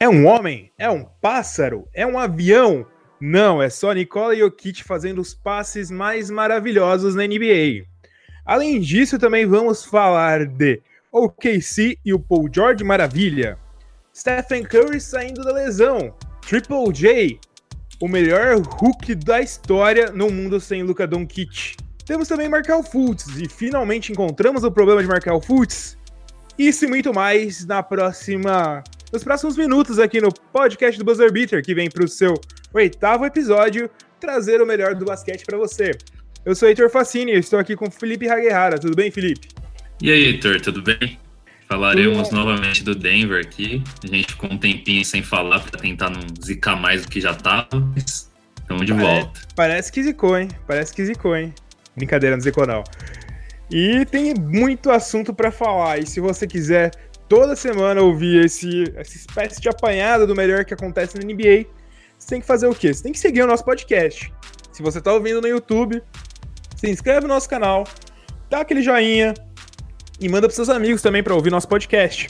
É um homem? É um pássaro? É um avião? Não, é só Nikola Jokic fazendo os passes mais maravilhosos na NBA. Além disso, também vamos falar de OKC e o Paul George Maravilha, Stephen Curry saindo da lesão, Triple J, o melhor hook da história no mundo sem Luka Doncic. Temos também Markel Fultz e finalmente encontramos o problema de Markel Fultz. Isso e muito mais na próxima, nos próximos minutos aqui no podcast do Buzzer Beater, que vem para o seu oitavo episódio, trazer o melhor do basquete para você. Eu sou Heitor Facini e estou aqui com Felipe Haguerrara. Tudo bem, Felipe? E aí, Heitor, tudo bem? Falaremos novamente do Denver aqui. A gente ficou um tempinho sem falar para tentar não zicar mais do que já tava, mas estamos de Parece, volta. Parece que zicou, hein? Parece que zicou, hein? Brincadeira, não zicou não. E tem muito assunto para falar. E se você quiser toda semana ouvir esse, essa espécie de apanhada do melhor que acontece na NBA, você tem que fazer o quê? Você tem que seguir o nosso podcast. Se você está ouvindo no YouTube, se inscreve no nosso canal, dá aquele joinha e manda para seus amigos também para ouvir nosso podcast.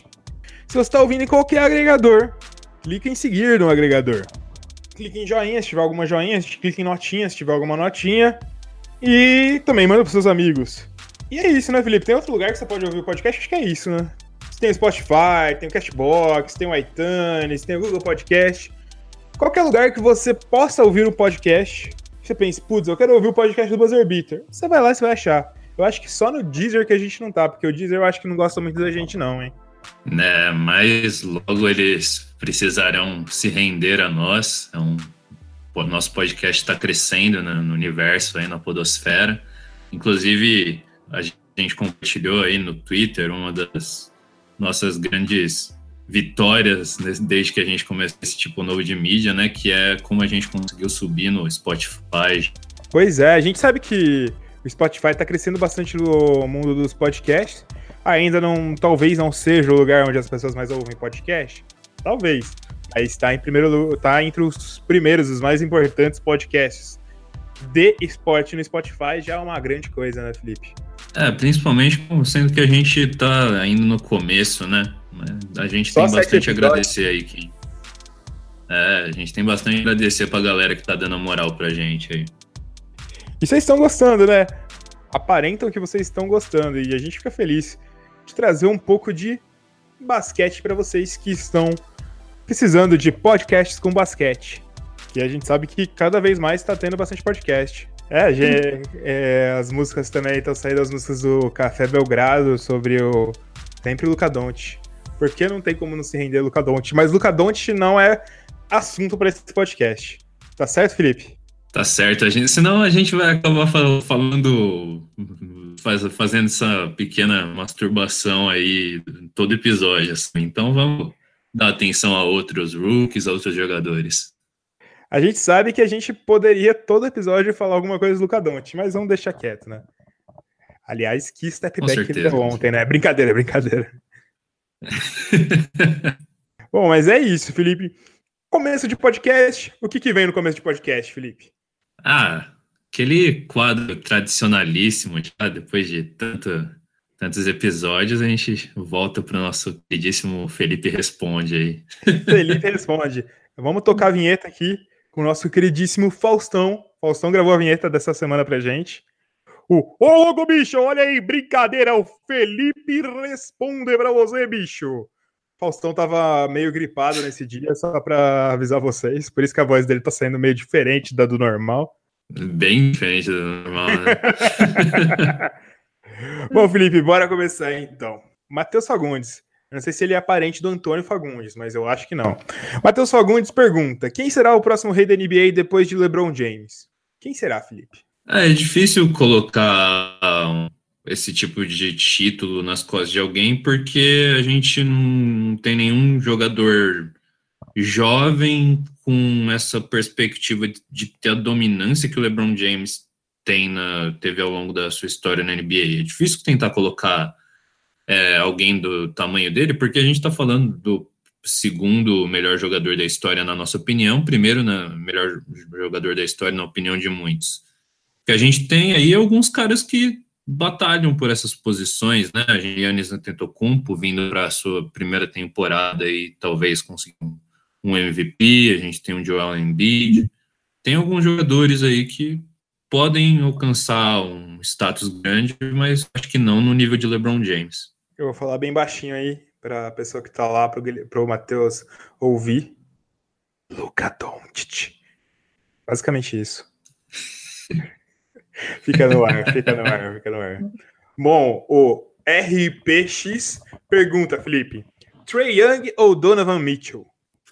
Se você está ouvindo em qualquer agregador, clica em seguir no agregador. Clique em joinha se tiver alguma joinha, clique em notinha se tiver alguma notinha. E também manda para seus amigos. E é isso, né, Felipe? Tem outro lugar que você pode ouvir o podcast? Acho que é isso, né? Tem o Spotify, tem o Castbox, tem o iTunes, tem o Google Podcast. Qualquer lugar que você possa ouvir o podcast, você pensa, putz, eu quero ouvir o podcast do Buzzer Beater. Você vai lá e você vai achar. Eu acho que só no Deezer que a gente não tá, porque o Deezer eu acho que não gosta muito da gente, não, hein? Né, mas logo eles precisarão se render a nós. É um, o nosso podcast está crescendo no universo, aí na podosfera. Inclusive, a gente compartilhou aí no Twitter uma das nossas grandes vitórias desde que a gente começou esse tipo novo de mídia, né? Que é como a gente conseguiu subir no Spotify. Pois é, a gente sabe que o Spotify está crescendo bastante no mundo dos podcasts. Ainda não, talvez não seja o lugar onde as pessoas mais ouvem podcast. Talvez. Mas está em primeiro tá entre os primeiros, os mais importantes podcasts de esporte no Spotify já é uma grande coisa, né, Felipe? É, principalmente sendo que a gente está ainda no começo, né? A gente Só tem bastante a agradecer aí. Que... É, a gente tem bastante a agradecer pra galera que tá dando a moral pra gente aí. E vocês estão gostando, né? Aparentam que vocês estão gostando e a gente fica feliz de trazer um pouco de basquete para vocês que estão precisando de podcasts com basquete. Que a gente sabe que cada vez mais está tendo bastante podcast. É, gente, é, as músicas também estão saindo as músicas do Café Belgrado sobre o sempre o Luca Doncic. Porque não tem como não se render Luca Doncic, mas Luca Doncic não é assunto para esse podcast. Tá certo, Felipe? Tá certo, a gente, senão a gente vai acabar falando, faz, fazendo essa pequena masturbação aí todo episódio. Assim. Então vamos dar atenção a outros rookies, a outros jogadores. A gente sabe que a gente poderia todo episódio falar alguma coisa do Luca Doncic, mas vamos deixar quieto, né? Aliás, que step back ele deu ontem, né? Brincadeira, brincadeira. Bom, mas é isso, Felipe. Começo de podcast. O que, que vem no começo de podcast, Felipe? Ah, aquele quadro tradicionalíssimo, já depois de tanto, tantos episódios, a gente volta para o nosso queridíssimo Felipe Responde aí. Felipe Responde. Vamos tocar a vinheta aqui o nosso queridíssimo Faustão. Faustão gravou a vinheta dessa semana pra gente. O Ô louco, bicho, olha aí, brincadeira, o Felipe responde pra você, bicho. Faustão tava meio gripado nesse dia, só pra avisar vocês. Por isso que a voz dele tá saindo meio diferente da do normal. Bem diferente do normal, né? Bom, Felipe, bora começar então. Matheus Fagundes. Eu não sei se ele é parente do Antônio Fagundes, mas eu acho que não. Matheus Fagundes pergunta: quem será o próximo rei da NBA depois de LeBron James? Quem será, Felipe? É, é difícil colocar esse tipo de título nas costas de alguém, porque a gente não tem nenhum jogador jovem com essa perspectiva de ter a dominância que o LeBron James tem na, teve ao longo da sua história na NBA. É difícil tentar colocar é, alguém do tamanho dele, porque a gente está falando do segundo melhor jogador da história, na nossa opinião, primeiro, né, melhor jogador da história, na opinião de muitos que a gente tem aí alguns caras que batalham por essas posições, né? A Giannis Antetokounmpo vindo para a sua primeira temporada e talvez consiga um, um MVP, a gente tem um Joel Embiid, tem alguns jogadores aí que podem alcançar um status grande, mas acho que não no nível de LeBron James. Eu vou falar bem baixinho aí para a pessoa que está lá, para o Matheus ouvir. Luca Doncic. Basicamente isso. fica no ar, fica no ar, fica no ar. Bom, o RPX pergunta, Felipe. Trey Young ou Donovan Mitchell?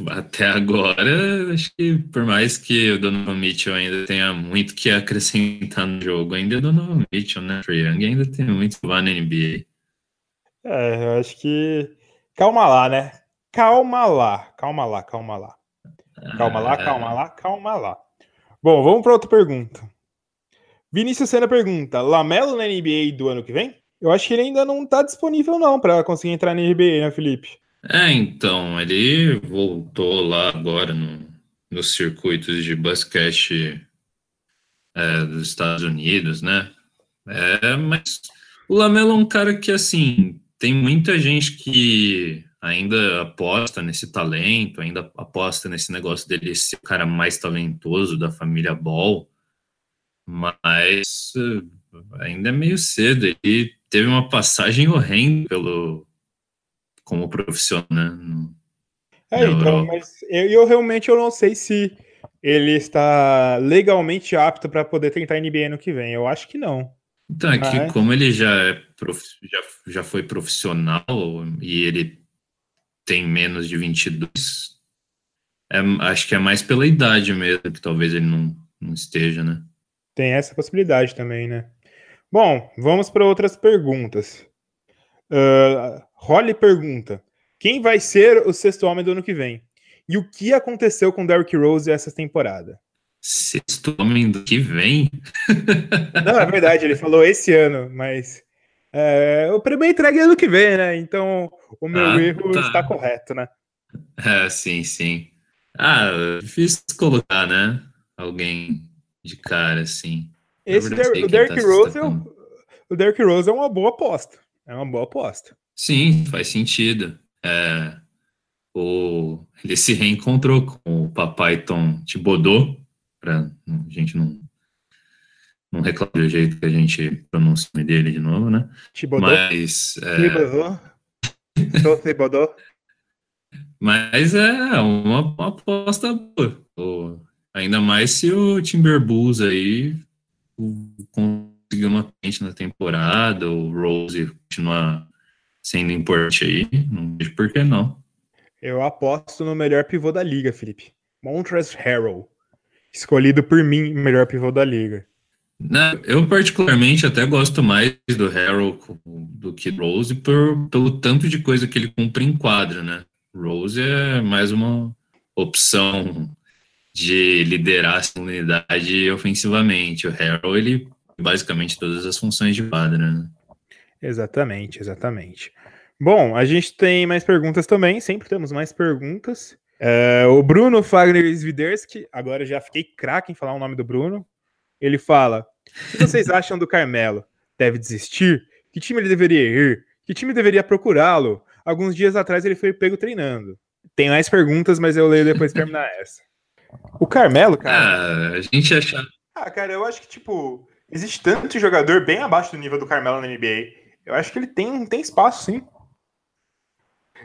Até agora, acho que por mais que o Donovan Mitchell ainda tenha muito que acrescentar no jogo, ainda é Donovan Mitchell, né? Trey Young ainda tem muito lá na NBA. É, eu acho que. Calma lá, né? Calma lá, calma lá, calma lá. Calma lá, calma lá, calma lá. Bom, vamos para outra pergunta. Vinícius Senna pergunta: Lamelo na NBA do ano que vem? Eu acho que ele ainda não está disponível, não, para conseguir entrar na NBA, né, Felipe? É, então, ele voltou lá agora no, nos circuitos de basquete é, dos Estados Unidos, né? É, mas o Lamelo é um cara que, assim, tem muita gente que ainda aposta nesse talento, ainda aposta nesse negócio dele ser o cara mais talentoso da família Ball, mas eh, ainda é meio cedo. Ele teve uma passagem horrenda pelo como profissional, né? É, então, mas eu, eu, realmente eu não sei se ele está legalmente apto para poder tentar NBA no que vem. Eu acho que não. Então, é que como ele já, é prof... já, já foi profissional e ele tem menos de 22, é, acho que é mais pela idade mesmo, que talvez ele não, não esteja, né? Tem essa possibilidade também, né? Bom, vamos para outras perguntas. Uh, Holly pergunta: quem vai ser o sexto homem do ano que vem? E o que aconteceu com Derrick Rose essa temporada? Sexto homem do que vem? Não, é verdade, ele falou esse ano, mas é, o primeiro entrega é ano que vem, né? Então o meu ah, erro tá. está correto, né? É, sim, sim. Ah, difícil colocar, né? Alguém de cara, assim. Esse Der o Derrick tá Rose, é, o Derrick Rose é uma boa aposta. É uma boa aposta. Sim, faz sentido. É, o, ele se reencontrou com o papai Tom Thibodeau, para a gente não, não reclamar do jeito que a gente pronuncia o nome dele de novo, né? Thibodeau. Mas. É. Thibodeau. Mas é uma, uma aposta boa. Ainda mais se o Timberwolves aí conseguir uma frente na temporada, o Rose continuar sendo importante aí, não vejo por que não. Eu aposto no melhor pivô da liga, Felipe. Montrezl Harrell. Escolhido por mim, melhor pivô da liga. Eu particularmente até gosto mais do Harrell do que Rose por, pelo tanto de coisa que ele cumpre em quadra, né? Rose é mais uma opção de liderar a unidade ofensivamente. O Harrell, ele basicamente todas as funções de quadra, né? Exatamente, exatamente. Bom, a gente tem mais perguntas também, sempre temos mais perguntas. É, o Bruno Fagner Swiderski, agora já fiquei craque em falar o nome do Bruno. Ele fala: O que vocês acham do Carmelo? Deve desistir? Que time ele deveria ir? Que time deveria procurá-lo? Alguns dias atrás ele foi pego treinando. Tem mais perguntas, mas eu leio depois de terminar essa. O Carmelo, cara. Ah, a gente acha. Ah, cara, eu acho que, tipo, existe tanto jogador bem abaixo do nível do Carmelo na NBA. Eu acho que ele tem, tem espaço, sim.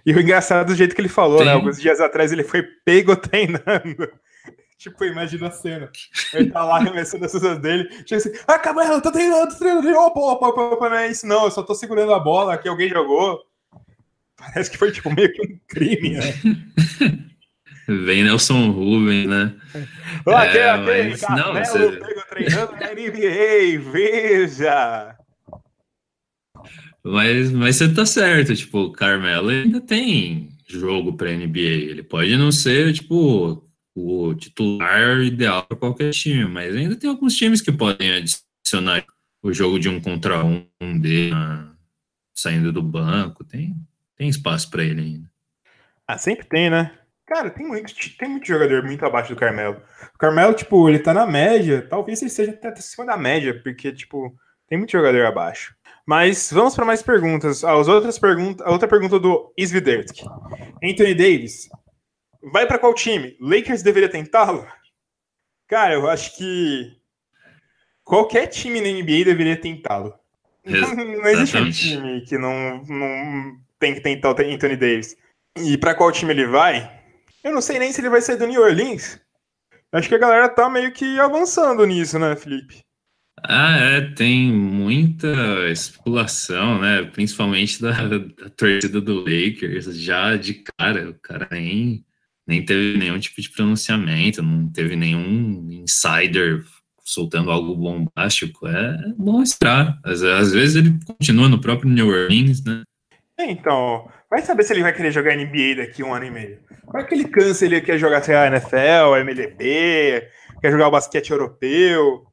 E o engraçado do jeito que ele falou, né? Alguns dias atrás ele foi pego treinando. tipo, imagina a cena. Ele tá lá arremessando as coisas dele. Chega assim, ah, Carmelo, tô treinando, tô treinando. Opa, opa, opa, opa, não é isso não, eu só tô segurando a bola que alguém jogou. Parece que foi, tipo, meio que um crime, né? Vem Nelson Rubens, né? Aquele, é, aquele mas, não, você... pego treinando na NBA, veja! Mas, mas você tá certo, tipo, o Carmelo ainda tem jogo para NBA. Ele pode não ser, tipo, o titular ideal para qualquer time, mas ainda tem alguns times que podem adicionar o jogo de um contra um, dele saindo do banco. Tem, tem espaço para ele ainda. Ah, sempre tem, né? Cara, tem muito, tem muito jogador muito abaixo do Carmelo. O Carmelo, tipo, ele tá na média. Talvez ele seja até acima da média, porque, tipo, tem muito jogador abaixo. Mas vamos para mais perguntas. As outras perguntas, a outra pergunta do Sviderski. Anthony Davis. vai para qual time? Lakers deveria tentá-lo? Cara, eu acho que qualquer time na NBA deveria tentá-lo. Não existe um time que não, não tem que tentar o Anthony Davis. E para qual time ele vai? Eu não sei nem se ele vai sair do New Orleans. Acho que a galera tá meio que avançando nisso, né, Felipe? Ah, é, tem muita especulação, né? Principalmente da, da, torcida do Lakers, já de cara, o cara nem, nem teve nenhum tipo de pronunciamento, não teve nenhum insider soltando algo bombástico. É bom esperar. Às, às vezes ele continua no próprio New Orleans, né? Então, vai saber se ele vai querer jogar NBA daqui um ano e meio. Qual é que ele cansa? Ele quer jogar sei lá, NFL, MLB, quer jogar o basquete europeu.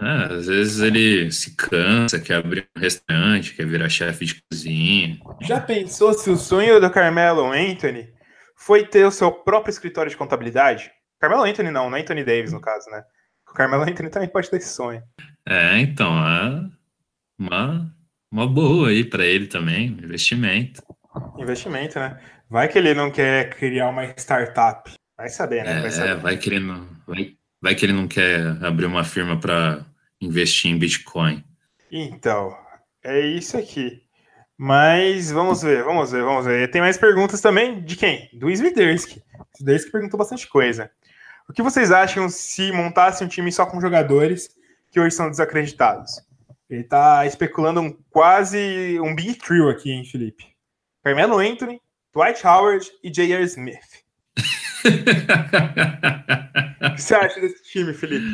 É, às vezes ele se cansa, quer abrir um restaurante, quer virar chefe de cozinha. Já pensou se o sonho do Carmelo Anthony foi ter o seu próprio escritório de contabilidade? Carmelo Anthony não, não é Anthony Davis no caso, né? O Carmelo Anthony também pode ter esse sonho. É, então, é uma, uma boa aí para ele também, investimento. Investimento, né? Vai que ele não quer criar uma startup. Vai saber, né? Vai, saber. É, vai que ele não, vai, vai que ele não quer abrir uma firma para investir em Bitcoin. Então, é isso aqui. Mas vamos ver, vamos ver, vamos ver. Tem mais perguntas também de quem? Do Svidersky. Svidersky perguntou bastante coisa. O que vocês acham se montasse um time só com jogadores que hoje são desacreditados? Ele está especulando um quase um big trio aqui, hein, Felipe? Carmelo Anthony, Dwight Howard e J.R. Smith. o que você acha desse time, Felipe?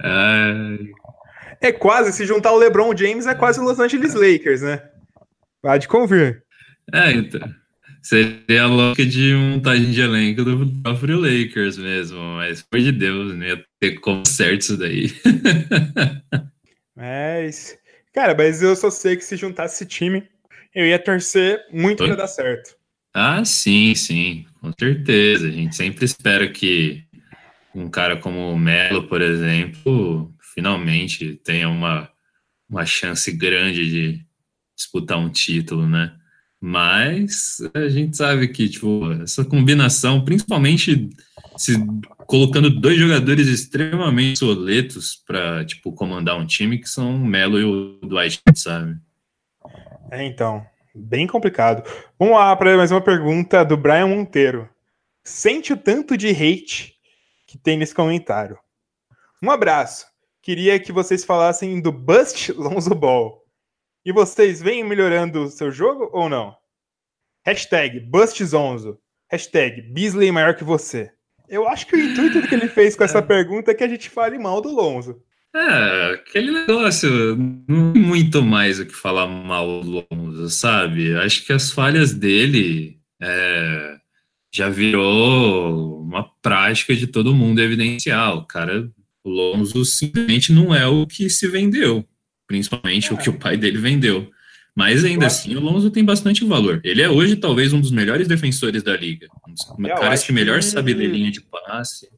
Ai. É quase, se juntar o LeBron James, é quase o Los Angeles Lakers, né? Pode convir. É, então. Seria a lógica de montagem de elenco do próprio Lakers mesmo, mas por de Deus, não ia ter como certo isso daí. mas, cara, mas eu só sei que se juntasse esse time, eu ia torcer muito para dar certo. Ah, sim, sim, com certeza. A gente sempre espera que um cara como o Melo, por exemplo, finalmente tenha uma, uma chance grande de disputar um título, né? Mas a gente sabe que, tipo, essa combinação, principalmente se colocando dois jogadores extremamente soletos para, tipo, comandar um time, que são o Melo e o Dwight, sabe? É, então, bem complicado. Vamos lá para mais uma pergunta do Brian Monteiro. Sente o tanto de hate que tem nesse comentário. Um abraço. Queria que vocês falassem do Bust Lonzo Ball. E vocês vêm melhorando o seu jogo ou não? Hashtag BustZonzo. Hashtag Beasley maior que você. Eu acho que o intuito que ele fez com essa é. pergunta é que a gente fale mal do Lonzo. É, aquele negócio, não tem muito mais o que falar mal do Lonzo, sabe? Acho que as falhas dele é, já virou uma prática de todo mundo evidenciar. O cara, o Lonzo simplesmente não é o que se vendeu principalmente é. o que o pai dele vendeu. Mas ainda assim, o Lonzo tem bastante valor. Ele é hoje talvez um dos melhores defensores da liga. Um dos caras que melhor que... sabe ler linha de passe.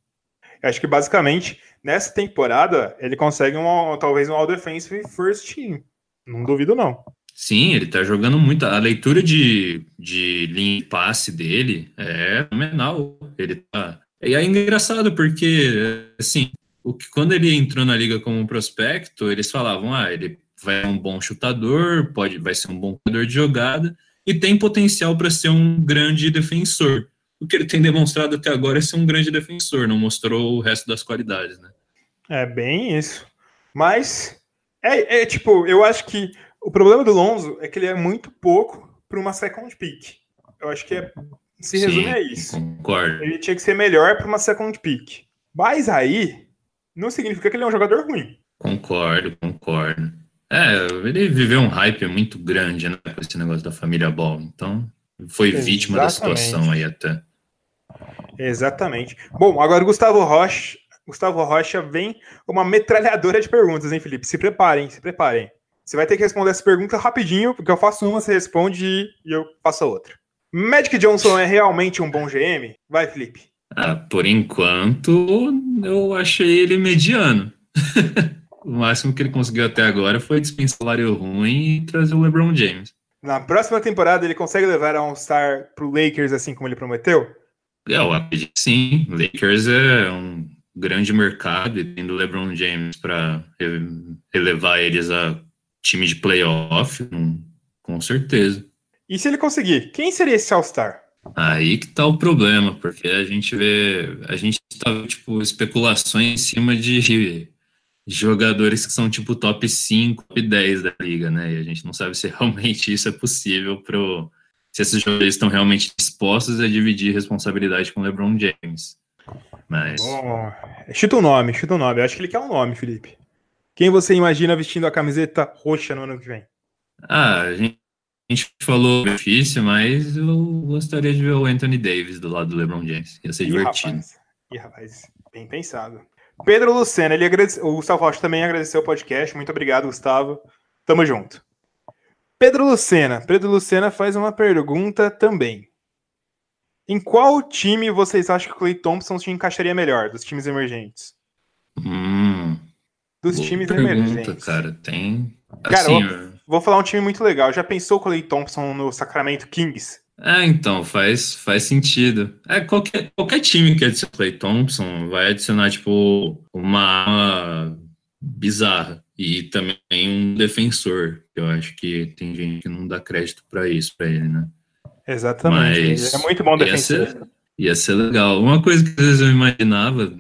Eu acho que basicamente nessa temporada ele consegue um, talvez um All Defensive First Team. Não duvido, não. Sim, ele tá jogando muito. A leitura de, de linha de passe dele é fenomenal. Ele tá. E é engraçado porque, assim, o que quando ele entrou na liga como prospecto, eles falavam, ah, ele vai ser um bom chutador, pode, vai ser um bom jogador de jogada e tem potencial para ser um grande defensor. O que ele tem demonstrado até agora é ser um grande defensor, não mostrou o resto das qualidades, né? É bem isso. Mas é, é tipo, eu acho que o problema do Lonzo é que ele é muito pouco para uma second pick. Eu acho que é, se resume Sim, a isso. Concordo. Ele tinha que ser melhor para uma second pick. Mas aí não significa que ele é um jogador ruim. Concordo, concordo. É, ele viveu um hype muito grande, né, com esse negócio da família Ball. Então, foi Exatamente. vítima da situação aí até. Exatamente. Bom, agora Gustavo Rocha, Gustavo Rocha vem uma metralhadora de perguntas, hein, Felipe? Se preparem, se preparem. Você vai ter que responder essa pergunta rapidinho, porque eu faço uma, você responde e eu faço a outra. Magic Johnson é realmente um bom GM? Vai, Felipe. Ah, por enquanto, eu achei ele mediano. o máximo que ele conseguiu até agora foi dispensar salário ruim e trazer o LeBron James. Na próxima temporada, ele consegue levar a um star pro Lakers assim como ele prometeu? Eu acredito que sim. Lakers é um grande mercado e tendo LeBron James para elevar eles a time de playoff, com certeza. E se ele conseguir, quem seria esse All-Star? Aí que tá o problema, porque a gente vê, a gente tá, tipo, especulações em cima de jogadores que são, tipo, top 5, top 10 da liga, né? E a gente não sabe se realmente isso é possível pro, se esses jogadores estão realmente dispostos a dividir responsabilidade com o LeBron James. Mas... Bom, chuta um nome, chuta um nome. Eu acho que ele quer um nome, Felipe. Quem você imagina vestindo a camiseta roxa no ano que vem? Ah, a gente a gente falou difícil, mas eu gostaria de ver o Anthony Davis do lado do LeBron James. Ia ser Ih, divertido. Rapaz. Ih, rapaz, bem pensado. Pedro Lucena, ele agradece... o Gustavo Rocha também agradeceu o podcast. Muito obrigado, Gustavo. Tamo junto. Pedro Lucena. Pedro Lucena faz uma pergunta também. Em qual time vocês acham que o Clay Thompson se encaixaria melhor dos times emergentes? Hum, dos times pergunta, emergentes. cara. Tem. Cara, assim, Vou falar um time muito legal. Já pensou o Clay Thompson no Sacramento Kings? É, então, faz, faz sentido. É, qualquer, qualquer time que adicione Clay Thompson vai adicionar, tipo, uma arma bizarra. E também um defensor. Eu acho que tem gente que não dá crédito para isso, para ele, né? Exatamente. Mas é muito bom defensor. Ia ser, ia ser legal. Uma coisa que às vezes eu imaginava,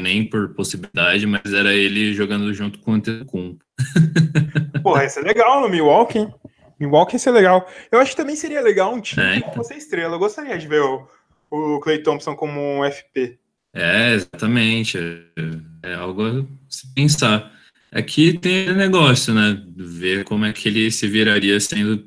nem por possibilidade, mas era ele jogando junto com o Antetokounmpo. Porra, isso é legal no Milwaukee, hein? Milwaukee ia ser legal. Eu acho que também seria legal um time é, que então. fosse estrela. Eu gostaria de ver o, o Clay Thompson como um FP. É, exatamente. É, é algo a se pensar. Aqui tem negócio, né? Ver como é que ele se viraria sendo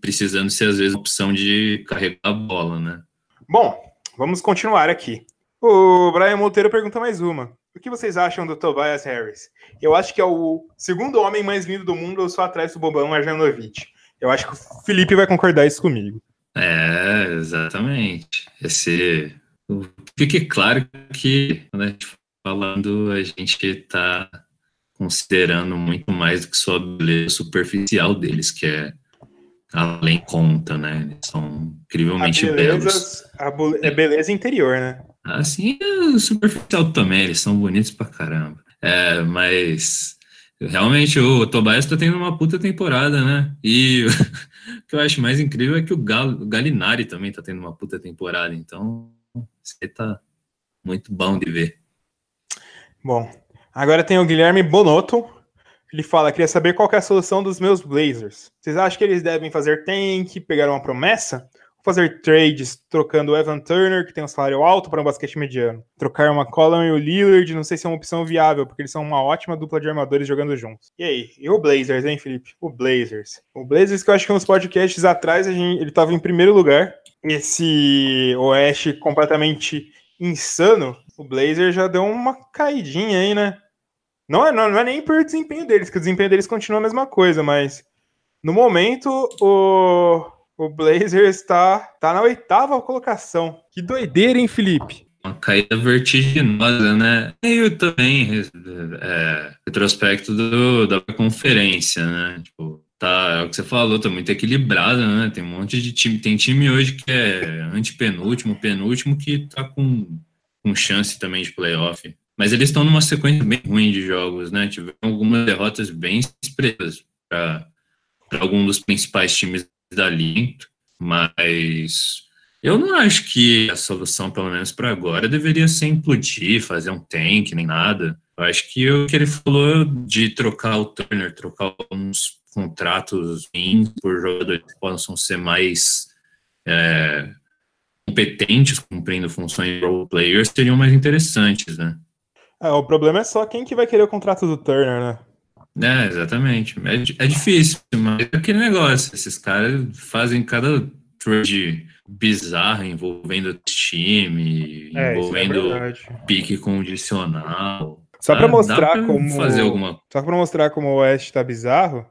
precisando ser às vezes opção de carregar a bola, né? Bom, vamos continuar aqui. O Brian Monteiro pergunta mais uma. O que vocês acham do Tobias Harris? Eu acho que é o segundo homem mais lindo do mundo, só atrás do Boban Marjanovic. Eu acho que o Felipe vai concordar isso comigo. É, exatamente. Esse. Fique claro que, quando a gente falando, a gente está considerando muito mais do que só a beleza superficial deles, que é além conta, né? Eles são incrivelmente a beleza, belos. A é beleza interior, né? Assim, é superficial também, eles são bonitos pra caramba. É, mas realmente o Tobias tá tendo uma puta temporada, né? E o que eu acho mais incrível é que o, Gal, o Galinari também tá tendo uma puta temporada, então aí tá muito bom de ver. Bom, agora tem o Guilherme Bonotto. Ele fala: queria saber qual é a solução dos meus Blazers. Vocês acham que eles devem fazer tank, pegar uma promessa? fazer trades trocando o Evan Turner, que tem um salário alto para um basquete mediano. Trocar uma Colin e o Lillard, não sei se é uma opção viável, porque eles são uma ótima dupla de armadores jogando juntos. E aí? E o Blazers, hein, Felipe? O Blazers. O Blazers, que eu acho que uns podcasts atrás gente, ele estava em primeiro lugar. Esse Oeste completamente insano, o Blazers já deu uma caidinha aí, né? Não é, não, não é nem por desempenho deles, que o desempenho deles continua a mesma coisa, mas no momento o o Blazers está tá na oitava colocação. Que doideira, hein, Felipe? Uma caída vertiginosa, né? E também é, retrospecto do, da conferência, né? Tipo, tá, é o que você falou, tá muito equilibrado, né? Tem um monte de time. Tem time hoje que é antepenúltimo, penúltimo, que tá com, com chance também de playoff. Mas eles estão numa sequência bem ruim de jogos, né? Tiveram algumas derrotas bem expressas para alguns dos principais times dali, mas eu não acho que a solução, pelo menos para agora, deveria ser implodir, fazer um tank, nem nada. Eu acho que o que ele falou de trocar o Turner, trocar uns contratos por jogadores que possam ser mais é, competentes cumprindo funções de role players seriam mais interessantes, né? É, o problema é só quem que vai querer o contrato do Turner, né? É, exatamente. É, é difícil, mas é aquele negócio. Esses caras fazem cada trade bizarro envolvendo time, é, é envolvendo é pique condicional. Só para mostrar pra como fazer alguma Só para mostrar como o Oeste tá bizarro,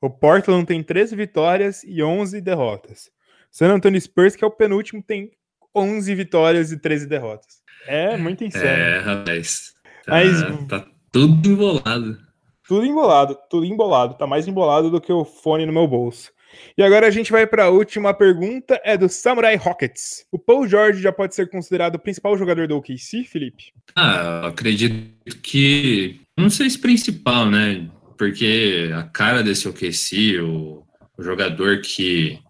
o Portland tem 13 vitórias e 11 derrotas. San Antonio Spurs, que é o penúltimo, tem 11 vitórias e 13 derrotas. É muito insano. É, rapaz. Tá, Mas... tá tudo embolado. Tudo embolado, tudo embolado. Tá mais embolado do que o fone no meu bolso. E agora a gente vai para a última pergunta, é do Samurai Rockets. O Paul George já pode ser considerado o principal jogador do OKC, Felipe? Ah, acredito que não sei se principal, né? Porque a cara desse OKC, o, o jogador que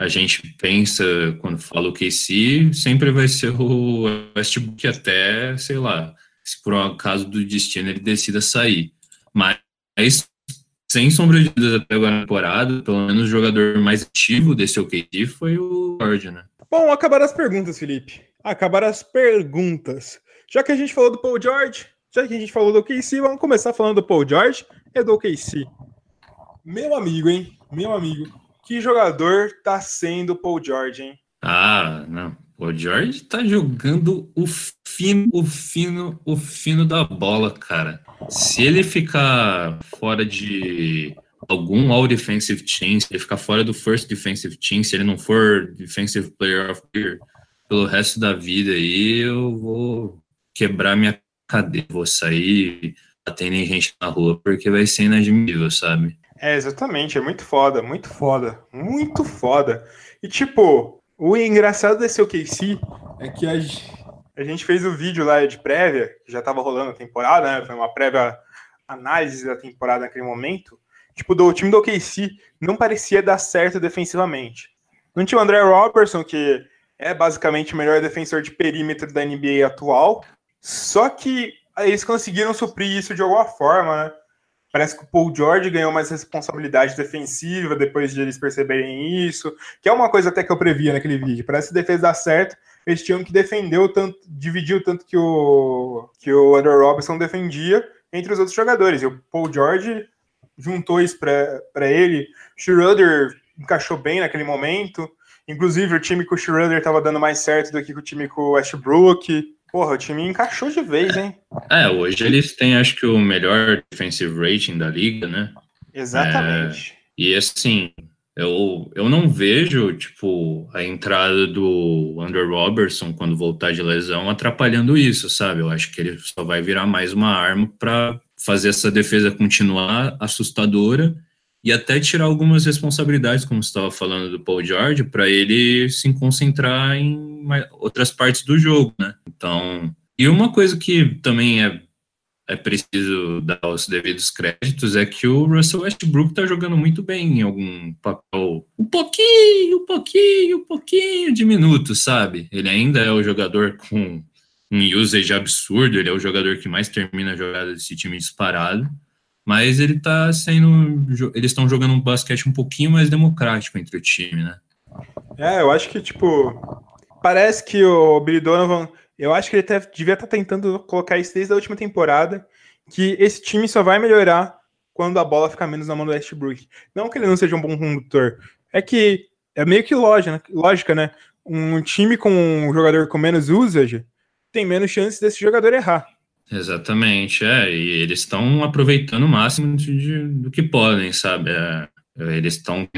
a gente pensa quando fala OKC, sempre vai ser o Westbrook até, sei lá, se por acaso do destino ele decida sair. Mas sem sombra de dúvidas até agora na temporada, pelo menos o jogador mais ativo desse OKC foi o George, né? Bom, acabaram as perguntas, Felipe. Acabaram as perguntas. Já que a gente falou do Paul George, já que a gente falou do OKC, vamos começar falando do Paul George e do OKC. Meu amigo, hein? Meu amigo. Que jogador tá sendo o Paul George, hein? Ah, não. O George tá jogando o fino, o fino, o fino da bola, cara. Se ele ficar fora de algum All Defensive Team, se ele ficar fora do First Defensive Team, se ele não for Defensive Player of the Year pelo resto da vida aí, eu vou quebrar minha cadeira, vou sair batendo em gente na rua, porque vai ser inadmissível, sabe? É, exatamente, é muito foda, muito foda, muito foda. E tipo, o engraçado desse OKC é que a, a gente fez o vídeo lá de prévia, que já tava rolando a temporada, né? Foi uma prévia análise da temporada naquele momento. Tipo, do time do OKC não parecia dar certo defensivamente. Não tinha o André Robertson, que é basicamente o melhor defensor de perímetro da NBA atual. Só que eles conseguiram suprir isso de alguma forma, né? Parece que o Paul George ganhou mais responsabilidade defensiva depois de eles perceberem isso, que é uma coisa até que eu previa naquele vídeo. Parece que a defesa dar certo, eles tinham que defender o tanto, dividir o tanto que o, que o Andrew Robinson defendia entre os outros jogadores. E o Paul George juntou isso para ele. Schroeder encaixou bem naquele momento. Inclusive, o time com o Schroeder estava dando mais certo do que o time com o Westbrook. Porra, o time encaixou de vez, hein? É, hoje eles têm, acho que, o melhor defensive rating da liga, né? Exatamente. É, e assim, eu, eu não vejo, tipo, a entrada do Andrew Robertson quando voltar de lesão atrapalhando isso, sabe? Eu acho que ele só vai virar mais uma arma para fazer essa defesa continuar assustadora e até tirar algumas responsabilidades, como você estava falando do Paul George, para ele se concentrar em outras partes do jogo, né? Então, e uma coisa que também é, é preciso dar os devidos créditos é que o Russell Westbrook está jogando muito bem em algum papel, um pouquinho, um pouquinho, um pouquinho de minutos, sabe? Ele ainda é o jogador com um usage absurdo, ele é o jogador que mais termina a jogada desse time disparado mas ele tá sendo. Eles estão jogando um basquete um pouquinho mais democrático entre o time, né? É, eu acho que, tipo, parece que o Billy Donovan, eu acho que ele até devia estar tá tentando colocar isso desde a última temporada, que esse time só vai melhorar quando a bola ficar menos na mão do Westbrook. Não que ele não seja um bom condutor, é que é meio que lógica, lógica né? Um time com um jogador com menos usage tem menos chances desse jogador errar. Exatamente, é, e eles estão aproveitando o máximo de, de, do que podem, sabe? É, eles estão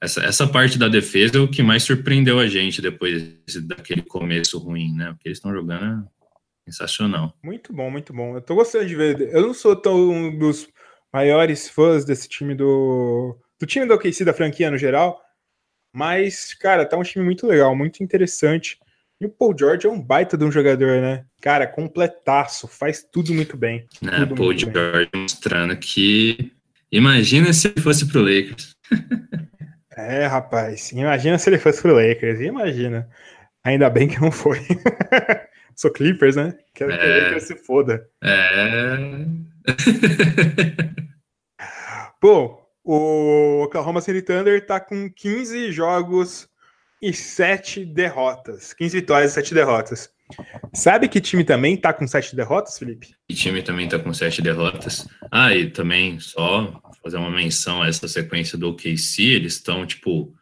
essa, essa parte da defesa é o que mais surpreendeu a gente depois daquele começo ruim, né? O que eles estão jogando é sensacional. Muito bom, muito bom. Eu tô gostando de ver. Eu não sou tão um dos maiores fãs desse time do. do time do OKC, da franquia no geral. Mas, cara, tá um time muito legal, muito interessante. E o Paul George é um baita de um jogador, né? Cara, completaço, faz tudo muito bem. É, Paul George bem. mostrando que. Imagina se ele fosse pro Lakers. é, rapaz, imagina se ele fosse pro Lakers, imagina. Ainda bem que não foi. Sou Clippers, né? Quero é... que o é. Lakers se foda. É. Pô, o Oklahoma City Thunder tá com 15 jogos e 7 derrotas. 15 vitórias e 7 derrotas. Sabe que time também tá com 7 derrotas, Felipe? Que time também tá com 7 derrotas. Ah, e também, só fazer uma menção a essa sequência do OKC, eles estão, tipo,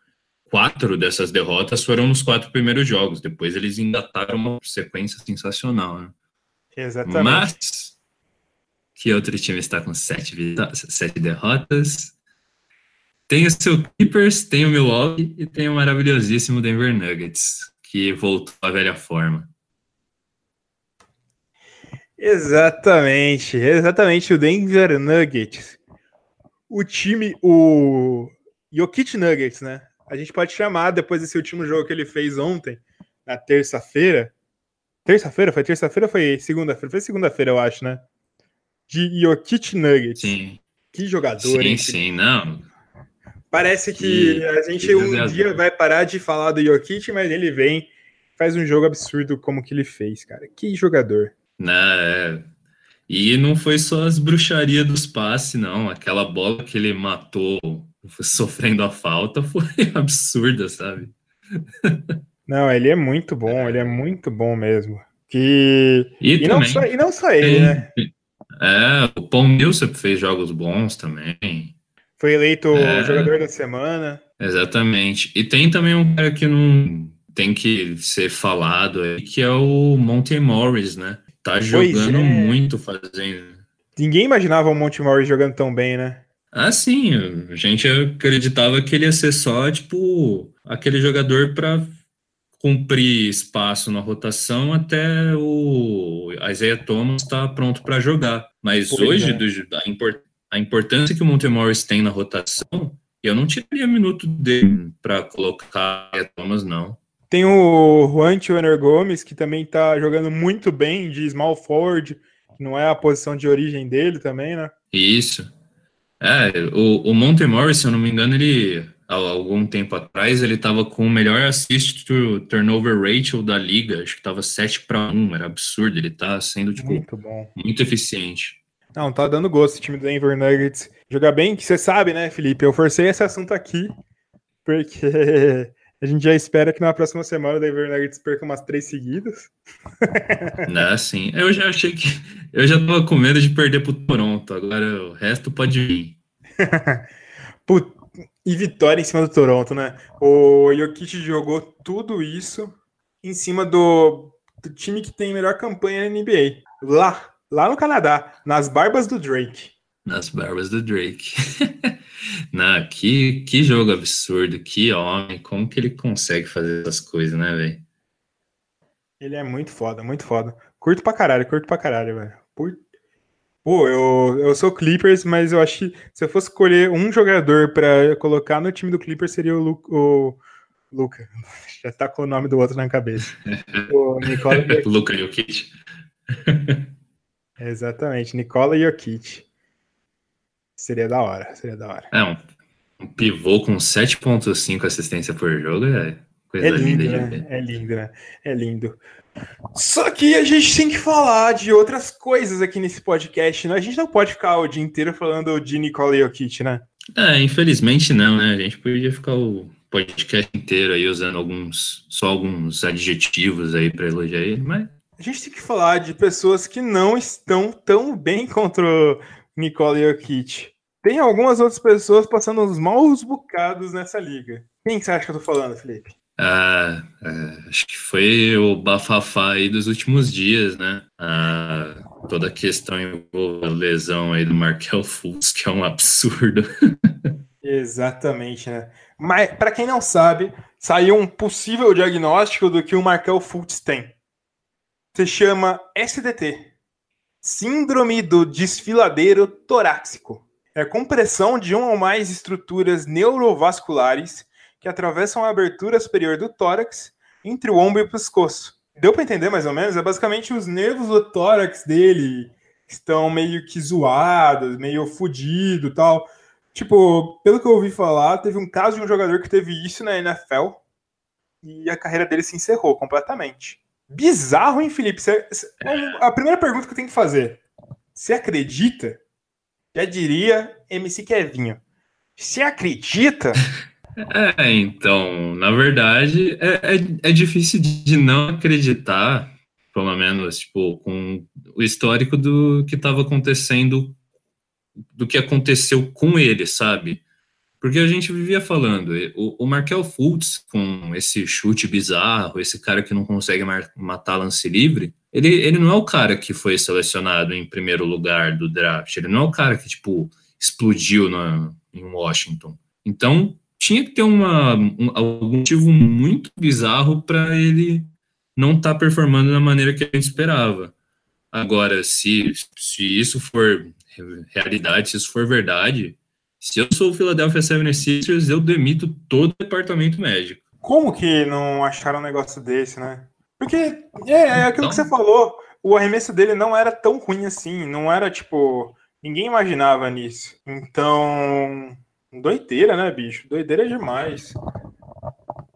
quatro dessas derrotas foram nos quatro primeiros jogos. Depois eles engataram uma sequência sensacional, né? Exatamente. Mas, que outro time está com sete, sete derrotas? Tem o seu Clippers, tem o Milwaukee e tem o maravilhosíssimo Denver Nuggets, que voltou à velha forma. Exatamente, exatamente o Denver Nuggets. O time, o Jokic Nuggets, né? A gente pode chamar, depois desse último jogo que ele fez ontem, na terça-feira. Terça-feira? Foi terça-feira ou foi segunda-feira? Foi segunda-feira, eu acho, né? De Jokic Nuggets. Sim. Que jogador, Sim, hein? sim, não. Parece que E- a gente e um dia vai parar de falar do Jokic, mas ele vem, faz um jogo absurdo como que ele fez, cara. Que jogador. Né. E não foi só as bruxarias dos passes, não. Aquela bola que ele matou sofrendo a falta foi absurda, sabe? Não, ele é muito bom, ele é muito bom mesmo. Que... E, E, não também só, e não só ele, né? É, o Paul Millsap fez jogos bons também. Foi eleito É. jogador da semana. Exatamente. E tem também um cara que não tem que ser falado aí, que é o Monte Morris, né? Tá jogando é. muito fazendo. Ninguém imaginava o Monte Morris jogando tão bem, né? Ah, sim, a gente acreditava que ele ia ser só, tipo, aquele jogador para cumprir espaço na rotação até o Isaiah Thomas estar pronto para jogar. Mas Pois hoje, é. do- a, impor- a importância que o Monte Morris tem na rotação, eu não tiraria minuto dele para colocar Isaiah Thomas, não. Tem o Juan Werner Gomes, que também tá jogando muito bem de small forward, que não é a posição de origem dele também, né? Isso. É, o, o Monte Morris, se eu não me engano, ele, há algum tempo atrás, ele estava com o melhor assist to turnover ratio da liga, acho que estava 7 para 1, era absurdo, ele tá sendo, tipo, Muito bom. muito eficiente. Não, tá dando gosto esse time do Denver Nuggets. Jogar bem, que você sabe, né, Felipe? Eu forcei esse assunto aqui, porque a gente já espera que na próxima semana o Denver Nuggets perca umas três seguidas. Né, assim, eu já achei que, eu já tava com medo de perder pro Toronto, agora o resto pode vir. Put- E vitória em cima do Toronto, né? O Jokic jogou tudo isso em cima do, do time que tem melhor campanha na NBA. Lá, lá no Canadá, nas barbas do Drake. Nas barbas do Drake. Não, que, que jogo absurdo, que homem, como que ele consegue fazer essas coisas, né, velho? Ele é muito foda, muito foda. Curto pra caralho, curto pra caralho, velho. Por- Pô, eu, eu sou Clippers, mas eu acho que se eu fosse escolher um jogador pra colocar no time do Clippers seria o, Lu, o Luca. Já tá com o nome do outro na cabeça. o Nicola Luka Jokic. Exatamente, Nicola Jokic. Seria da hora, seria da hora. É, um, um pivô com 7.5 assistência por jogo é coisa É linda lindo, de né? ver. É lindo, né? É lindo. Só que a gente tem que falar de outras coisas aqui nesse podcast, né? A gente não pode ficar o dia inteiro falando de Nicola Jokic, né? É, infelizmente não, né? A gente podia ficar o podcast inteiro aí usando alguns, só alguns adjetivos aí pra elogiar ele, mas A gente tem que falar de pessoas que não estão tão bem contra o Nicola Jokic. Tem algumas outras pessoas passando uns maus bocados nessa liga. Quem que você acha que eu tô falando, Felipe? ah, é, acho que foi o bafafá aí dos últimos dias, né? Ah, toda a questão envolvendo a lesão aí do Markel Fultz, que é um absurdo. Exatamente, né? Mas, para quem não sabe, saiu um possível diagnóstico do que o Markel Fultz tem. Se chama SDT Síndrome do Desfiladeiro Torácico. É a compressão de uma ou mais estruturas neurovasculares que atravessam a abertura superior do tórax entre o ombro e o pescoço. Deu para entender mais ou menos? É basicamente os nervos do tórax dele estão meio que zoados, meio fudido e tal. Tipo, pelo que eu ouvi falar, teve um caso de um jogador que teve isso na NFL e a carreira dele se encerrou completamente. Bizarro, hein, Felipe? A primeira pergunta que eu tenho que fazer: você acredita? Já diria MC Kevinho. Você acredita? É, então, na verdade, é, é, é difícil de não acreditar, pelo menos, tipo, com o histórico do que estava acontecendo, do que aconteceu com ele, sabe? Porque a gente vivia falando, o, o Markel Fultz, com esse chute bizarro, esse cara que não consegue matar lance livre, ele, ele não é o cara que foi selecionado em primeiro lugar do draft, ele não é o cara que, tipo, explodiu na, em Washington. Então, tinha que ter uma, um, algum motivo muito bizarro para ele não estar performando da maneira que a gente esperava. Agora, se, se isso for realidade, se isso for verdade, Se eu sou o Philadelphia 76ers, eu demito todo o departamento médico. Como que não acharam um negócio desse, né? Porque é, é aquilo então... que você falou. O arremesso dele não era tão ruim assim. Não era tipo. Ninguém imaginava nisso. Então. Doideira, né, bicho? Doideira demais.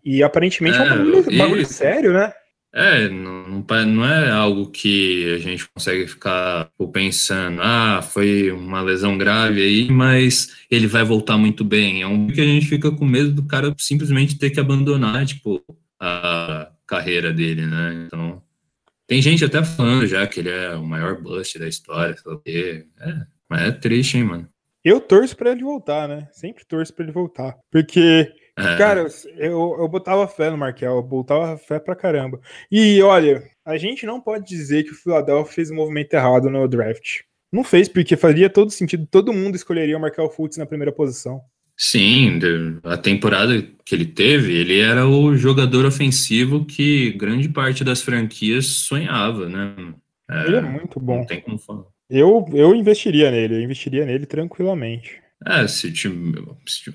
E aparentemente é, é um bagulho, bagulho sério, né? É, não, não é algo que a gente consegue ficar pensando, ah, foi uma lesão grave aí, mas ele vai voltar muito bem. É um que a gente fica com medo do cara simplesmente ter que abandonar, tipo, a carreira dele, né? Então, tem gente até falando já que ele é o maior bust da história, quê. É, mas é triste, hein, mano. Eu torço para ele voltar, né? Sempre torço para ele voltar. Porque. Cara, eu, eu botava fé no Markel, eu botava fé pra caramba. E olha, a gente não pode dizer que o Philadelphia fez o um movimento errado no draft. Não fez, porque faria todo sentido, todo mundo escolheria o Markel Fultz na primeira posição. Sim, a temporada que ele teve, ele era o jogador ofensivo que grande parte das franquias sonhava, né? É, ele é muito bom. Não tem como falar. Eu, eu investiria nele, eu investiria nele tranquilamente. É, se,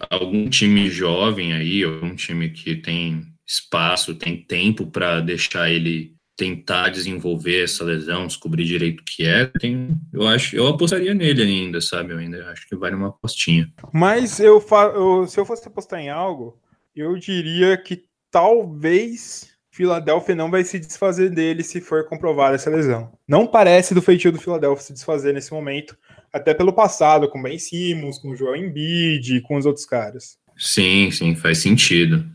algum time jovem aí, algum time que tem espaço, tem tempo para deixar ele tentar desenvolver essa lesão, descobrir direito o que é, tem, eu acho, eu apostaria nele ainda, sabe? Eu ainda acho que vale uma apostinha. Mas eu, eu se eu fosse apostar em algo, eu diria que talvez Filadélfia não vai se desfazer dele se for comprovada essa lesão. Não parece do feitio do Filadélfia se desfazer nesse momento, até pelo passado, com Ben Simmons, com o Joel Embiid, com os outros caras. Sim, sim, faz sentido.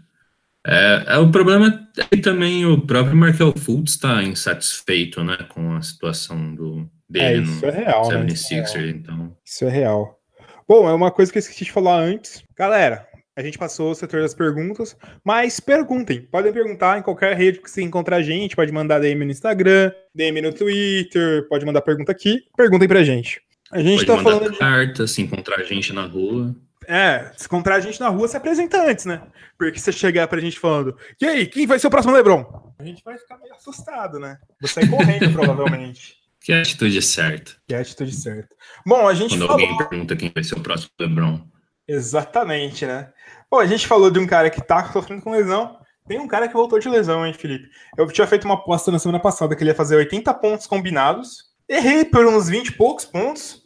É, é o problema é que também o próprio Markel Fultz está insatisfeito, né, com a situação do dele é, isso no é real, 76ers, né? então. Isso é real. Bom, é uma coisa que eu esqueci de falar antes. Galera, a gente passou o setor das perguntas, mas perguntem. Podem perguntar em qualquer rede que você encontrar a gente. Pode mandar DM no Instagram, DM no Twitter, pode mandar pergunta aqui. Perguntem pra gente. A gente Pode tá falando de carta, se encontrar gente na rua. É, se encontrar a gente na rua, se apresenta antes, né? Porque você chegar pra gente falando, e aí, quem vai ser o próximo Lebron? A gente vai ficar meio assustado, né? Você correndo, provavelmente. Que atitude certa. Que atitude certa. Bom, a gente Quando falou... alguém pergunta quem vai ser o próximo Lebron. Exatamente, né? Bom, a gente falou de um cara que tá sofrendo com lesão. Tem um cara que voltou de lesão, hein, Felipe? Eu tinha feito uma aposta na semana passada que ele ia fazer 80 pontos combinados. Errei por uns 20 e poucos pontos.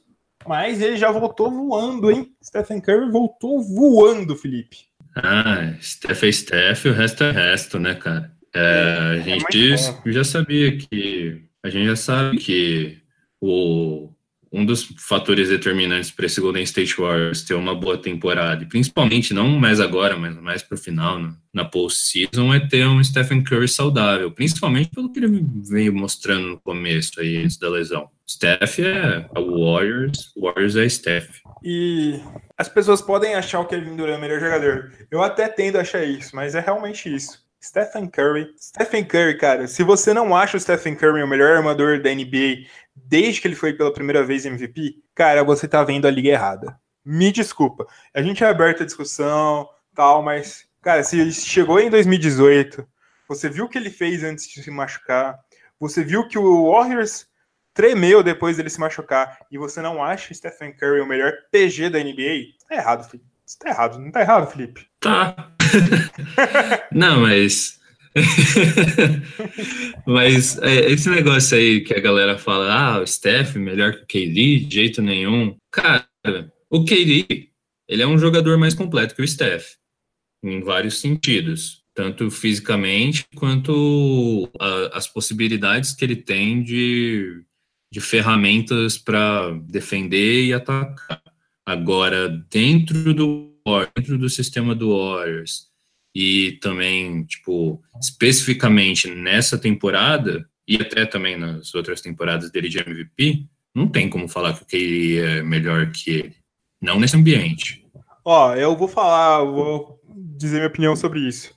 Mas ele já voltou voando, hein? Stephen Curry voltou voando, Felipe. Ah, Steph é Steph, o resto é resto, né, cara? É, a é gente é já sabia que. A gente já sabe que o, um dos fatores determinantes para esse Golden State Warriors ter uma boa temporada, e principalmente não mais agora, mas mais para o final, na, na post-season, é ter um Stephen Curry saudável, principalmente pelo que ele veio mostrando no começo aí, antes da lesão. Steph é o Warriors, Warriors é Steph. E as pessoas podem achar o Kevin Durant o melhor jogador. Eu até tendo a achar isso, mas é realmente isso. Stephen Curry. Stephen Curry, cara, se você não acha o Stephen Curry o melhor armador da NBA desde que ele foi pela primeira vez MVP, cara, você tá vendo a liga errada. Me desculpa. A gente é aberto à discussão, tal, mas, cara, se ele chegou em 2018, você viu o que ele fez antes de se machucar, você viu que o Warriors tremeu depois dele se machucar e você não acha o Stephen Curry o melhor PG da NBA, tá errado, Felipe. Isso tá errado, não tá errado, Felipe? Tá. não, mas. mas é, esse negócio aí que a galera fala, ah, o Steph melhor que o KD, de jeito nenhum. Cara, o KD, ele é um jogador mais completo que o Steph, em vários sentidos tanto fisicamente quanto a, as possibilidades que ele tem de de ferramentas para defender e atacar. Agora, dentro do dentro do sistema do Warriors e também, tipo, especificamente nessa temporada e até também nas outras temporadas dele de MVP, não tem como falar que o KD é melhor que ele. Não nesse ambiente. Ó, eu vou falar, vou dizer minha opinião sobre isso.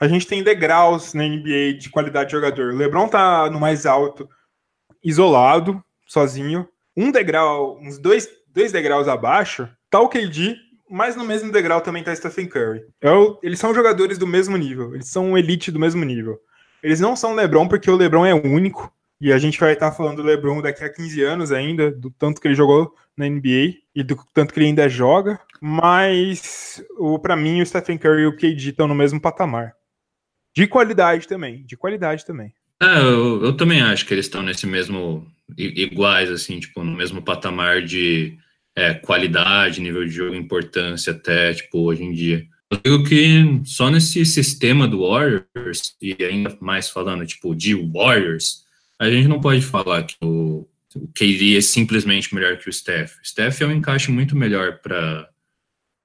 A gente tem degraus na NBA de qualidade de jogador. O LeBron tá no mais alto, isolado, sozinho. Um degrau, uns dois, dois degraus abaixo, tá o KD, mas no mesmo degrau também tá Stephen Curry. Eu, eles são jogadores do mesmo nível, eles são elite do mesmo nível. Eles não são LeBron porque o LeBron é único. E a gente vai estar falando do LeBron daqui a 15 anos ainda, do tanto que ele jogou na NBA e do tanto que ele ainda joga. Mas o para mim o Stephen Curry e o KD estão no mesmo patamar. De qualidade também, de qualidade também. É, eu, eu também acho que eles estão nesse mesmo iguais assim, tipo, no mesmo patamar de é, qualidade, nível de jogo, importância até, tipo, hoje em dia. Eu digo que só nesse sistema do Warriors, e ainda mais falando, tipo, de Warriors, a gente não pode falar que o, o KD é simplesmente melhor que o Steph. O Steph é um encaixe muito melhor para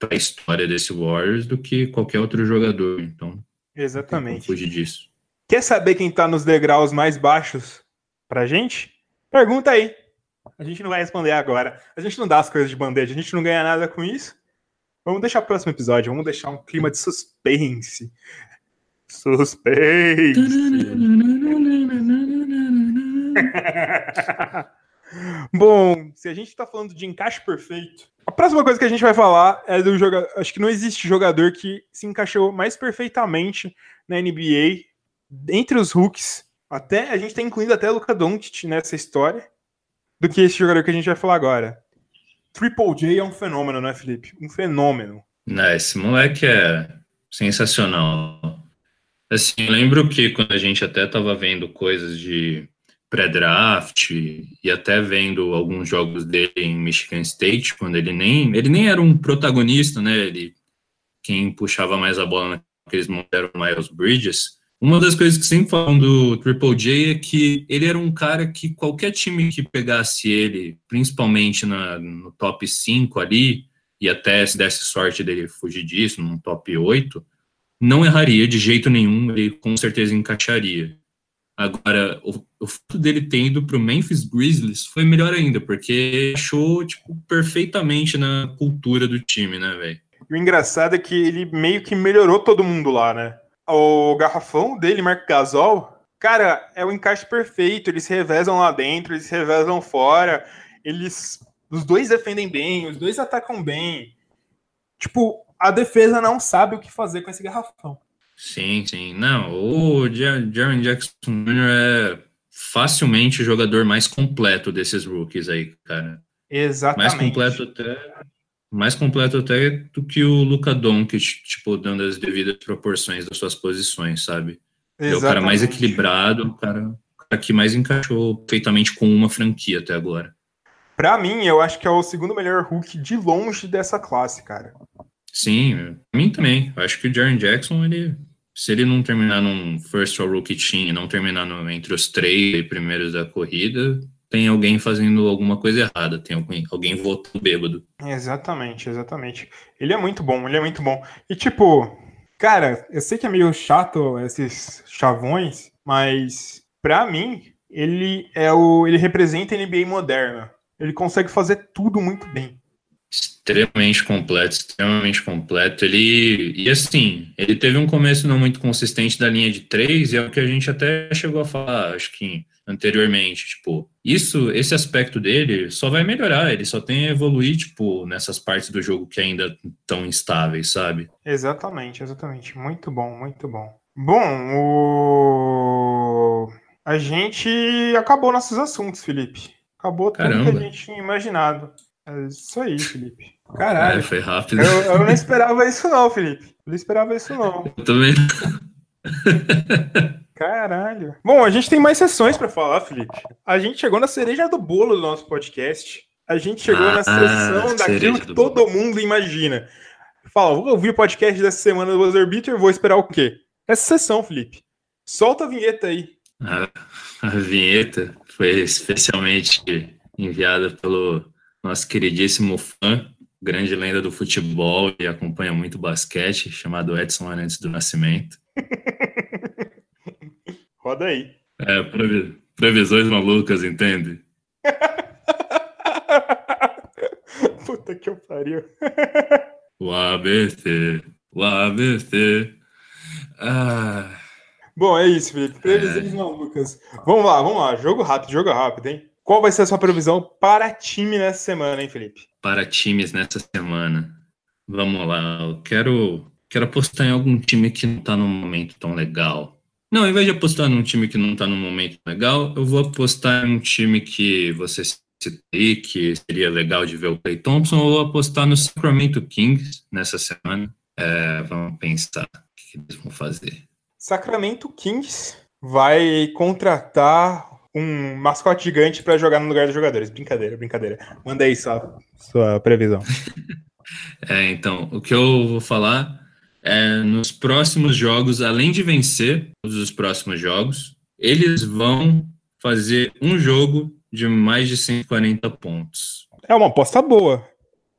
a história desse Warriors do que qualquer outro jogador, então... Exatamente. Fugir disso. Quer saber quem tá nos degraus mais baixos pra gente? Pergunta aí. A gente não vai responder agora. A gente não dá as coisas de bandeja, a gente não ganha nada com isso. Vamos deixar o próximo episódio, vamos deixar um clima de suspense. Suspense. Bom, se a gente está falando de encaixe perfeito, a próxima coisa que a gente vai falar é do jogador. Acho que não existe jogador que se encaixou mais perfeitamente na NBA entre os rookies. Até a gente está incluindo até Luca Doncic nessa história do que esse jogador que a gente vai falar agora. Triple J é um fenômeno, né, Felipe? Um fenômeno. Não, esse moleque é sensacional. Assim, eu lembro que quando a gente até estava vendo coisas de pré-draft e até vendo alguns jogos dele em Michigan State, quando ele nem ele nem era um protagonista, né? Ele quem puxava mais a bola naqueles momentos era o Miles Bridges. Uma das coisas que sempre falam do Triple J é que ele era um cara que qualquer time que pegasse ele, principalmente na, no top 5 ali, e até se desse sorte dele fugir disso, num top 8, não erraria de jeito nenhum, ele com certeza encaixaria. Agora, o, o fato dele ter ido para o Memphis Grizzlies foi melhor ainda, porque achou tipo, perfeitamente na cultura do time, né, velho? O engraçado é que ele meio que melhorou todo mundo lá, né? O garrafão dele, Marco Gasol, cara, é o encaixe perfeito. Eles revezam lá dentro, eles revezam fora. Eles. Os dois defendem bem, os dois atacam bem. Tipo, a defesa não sabe o que fazer com esse garrafão. Sim, sim. Não, o Jaron Jackson Jr. é facilmente o jogador mais completo desses rookies aí, cara. Exatamente. Mais completo até mais completo até do que o Luca Doncic, tipo, dando as devidas proporções das suas posições, sabe? Exatamente. É o cara mais equilibrado, o cara, o cara que mais encaixou perfeitamente com uma franquia até agora. Para mim, eu acho que é o segundo melhor Hulk de longe dessa classe, cara. Sim, pra mim também. Eu acho que o Jaron Jackson, ele, se ele não terminar num first all rookie team e não terminar no, entre os três primeiros da corrida, tem alguém fazendo alguma coisa errada, tem alguém, alguém votando bêbado. Exatamente, exatamente. Ele é muito bom, ele é muito bom. E tipo, cara, eu sei que é meio chato esses chavões, mas para mim, ele é o. ele representa a NBA moderna. Ele consegue fazer tudo muito bem extremamente completo, extremamente completo. Ele e assim, ele teve um começo não muito consistente da linha de três, e é o que a gente até chegou a falar, acho que anteriormente, tipo, isso, esse aspecto dele só vai melhorar, ele só tem a evoluir, tipo, nessas partes do jogo que ainda estão instáveis, sabe? Exatamente, exatamente. Muito bom, muito bom. Bom, o... a gente acabou nossos assuntos, Felipe. Acabou tudo Caramba. que a gente tinha imaginado. É isso aí, Felipe. Caralho. É, foi rápido. Eu, eu, não esperava isso, não, Felipe. Eu não esperava isso, não. Eu também. Caralho. Bom, a gente tem mais sessões para falar, Felipe. A gente chegou na cereja do bolo do nosso podcast. A gente chegou ah, na sessão daquilo que todo bolo. mundo imagina. Fala, vou ouvir o podcast dessa semana do Buzzer Beater, vou esperar o quê? Essa sessão, Felipe. Solta a vinheta aí. A, a vinheta foi especialmente enviada pelo nosso queridíssimo fã, grande lenda do futebol e acompanha muito basquete, chamado Edson Arantes do Nascimento. Roda aí. É, previ previsões malucas, entende? Puta que eu pariu. o ABC, o ABC. Ah. Bom, é isso, Felipe. Previsões é. malucas. Vamos lá, vamos lá. Jogo rápido, jogo rápido, hein? Qual vai ser a sua previsão para time nessa semana, hein, Felipe? Para times nessa semana. Vamos lá, eu quero, quero apostar em algum time que não está num momento tão legal. Não, ao invés de apostar num time que não tá num momento legal, eu vou apostar em um time que você citei, que seria legal de ver o Clay Thompson, ou apostar no Sacramento Kings nessa semana. É, vamos pensar o que eles vão fazer. Sacramento Kings vai contratar um mascote gigante para jogar no lugar dos jogadores. Brincadeira, brincadeira. Manda aí sua, sua previsão. é, então, o que eu vou falar é nos próximos jogos, além de vencer todos os próximos jogos, eles vão fazer um jogo de mais de 140 pontos. É uma aposta boa.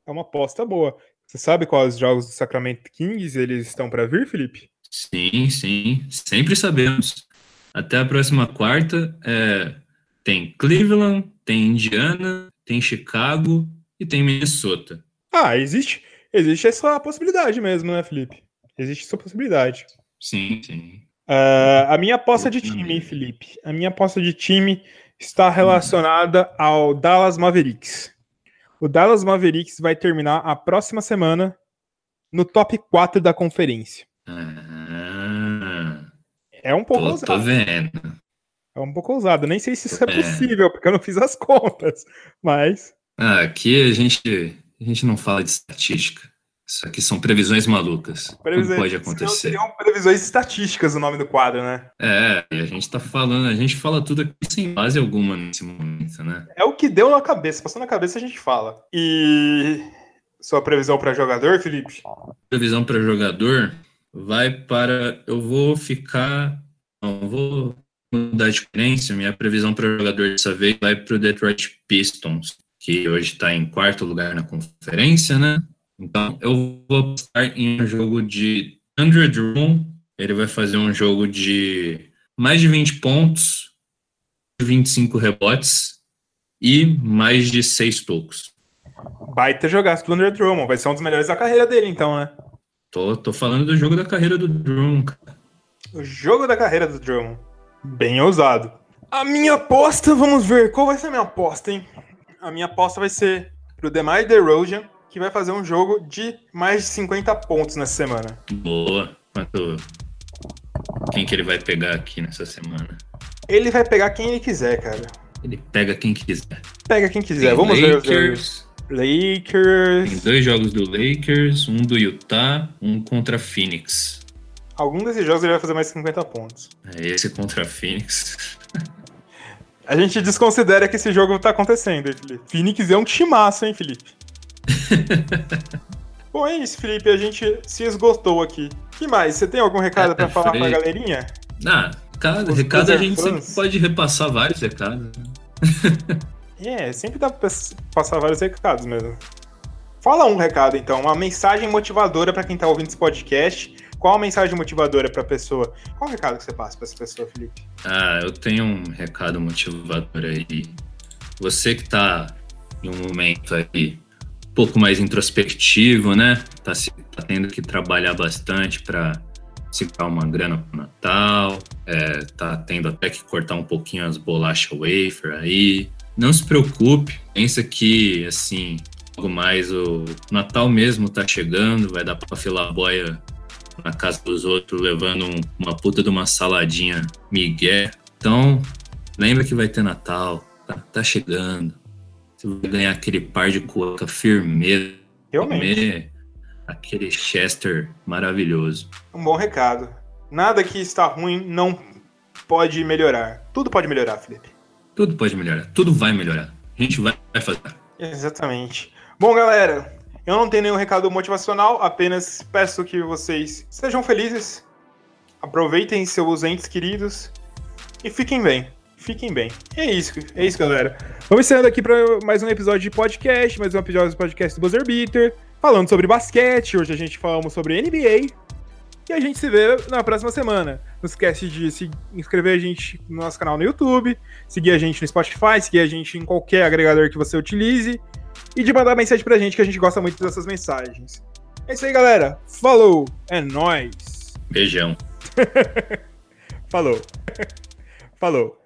É uma aposta boa. Você sabe quais jogos do Sacramento Kings eles estão para vir, Felipe? Sim, sim, sempre sabemos. Até a próxima quarta é, tem Cleveland, tem Indiana, tem Chicago e tem Minnesota. Ah, existe, existe essa possibilidade mesmo, né, Felipe? Existe essa possibilidade. Sim, sim. Uh, a minha aposta de time, Felipe, a minha aposta de time está relacionada ao Dallas Mavericks. O Dallas Mavericks vai terminar a próxima semana no top 4 da conferência. Ah, é um pouco tô, ousado. Tô vendo. É um pouco ousado. Nem sei se isso é, é possível, porque eu não fiz as contas. Mas. Ah, aqui a gente, a gente não fala de estatística. Isso aqui são previsões malucas. Previsões, Como pode acontecer? Seriam previsões estatísticas o nome do quadro, né? É, e a gente tá falando, a gente fala tudo aqui sem base alguma nesse momento, né? É o que deu na cabeça, passou na cabeça a gente fala. E sua previsão para jogador, Felipe? Previsão para jogador vai para. Eu vou ficar. Não, vou mudar de crença. Minha previsão para jogador dessa vez vai para o Detroit Pistons, que hoje está em quarto lugar na conferência, né? Então, eu vou apostar em um jogo de Andrew Drummond. Ele vai fazer um jogo de mais de 20 pontos, 25 rebotes e mais de 6 tocos. Baita jogaço do Andrew Drummond. Vai ser um dos melhores da carreira dele, então, né? Tô, tô falando do jogo da carreira do Drummond. O jogo da carreira do Drummond. Bem ousado. A minha aposta, vamos ver. Qual vai ser a minha aposta, hein? A minha aposta vai ser pro DeMar DeRozan que vai fazer um jogo de mais de 50 pontos nessa semana. Boa. Quanto... Quem que ele vai pegar aqui nessa semana? Ele vai pegar quem ele quiser, cara. Ele pega quem quiser. Pega quem quiser. Tem Vamos Lakers, ver. Lakers. Tem dois jogos do Lakers, um do Utah, um contra Phoenix. Algum desses jogos ele vai fazer mais de 50 pontos. É esse contra Phoenix. A gente desconsidera que esse jogo tá acontecendo, hein, Felipe? Phoenix é um timaço, hein, Felipe? Bom, é isso, Felipe. A gente se esgotou aqui. que mais? Você tem algum recado é, para falar pra galerinha? Ah, Os recado a gente sempre pode repassar vários recados. é, sempre dá pra passar vários recados mesmo. Fala um recado, então. Uma mensagem motivadora para quem tá ouvindo esse podcast. Qual a mensagem motivadora para a pessoa? Qual o recado que você passa para essa pessoa, Felipe? Ah, eu tenho um recado motivador aí. Você que tá em um momento aí pouco mais introspectivo, né? Tá, se, tá tendo que trabalhar bastante para segurar uma grana pro Natal, é, tá tendo até que cortar um pouquinho as bolachas wafer aí. Não se preocupe, pensa que, assim, logo mais o Natal mesmo tá chegando, vai dar pra filar a boia na casa dos outros, levando um, uma puta de uma saladinha migué. Então, lembra que vai ter Natal, tá, tá chegando. Você vai ganhar aquele par de cueca firmeza. Realmente. Aquele Chester maravilhoso. Um bom recado. Nada que está ruim não pode melhorar. Tudo pode melhorar, Felipe. Tudo pode melhorar. Tudo vai melhorar. A gente vai fazer. Exatamente. Bom, galera, eu não tenho nenhum recado motivacional, apenas peço que vocês sejam felizes, aproveitem seus entes queridos e fiquem bem fiquem bem. É isso, é isso, galera. Vamos encerrando aqui para mais um episódio de podcast, mais um episódio do podcast do Buzzer Beater, falando sobre basquete. Hoje a gente falamos sobre NBA. E a gente se vê na próxima semana. Não esquece de se inscrever a gente no nosso canal no YouTube, seguir a gente no Spotify, seguir a gente em qualquer agregador que você utilize e de mandar mensagem pra gente que a gente gosta muito dessas mensagens. É isso aí, galera. Falou. É nóis. Beijão. Falou. Falou.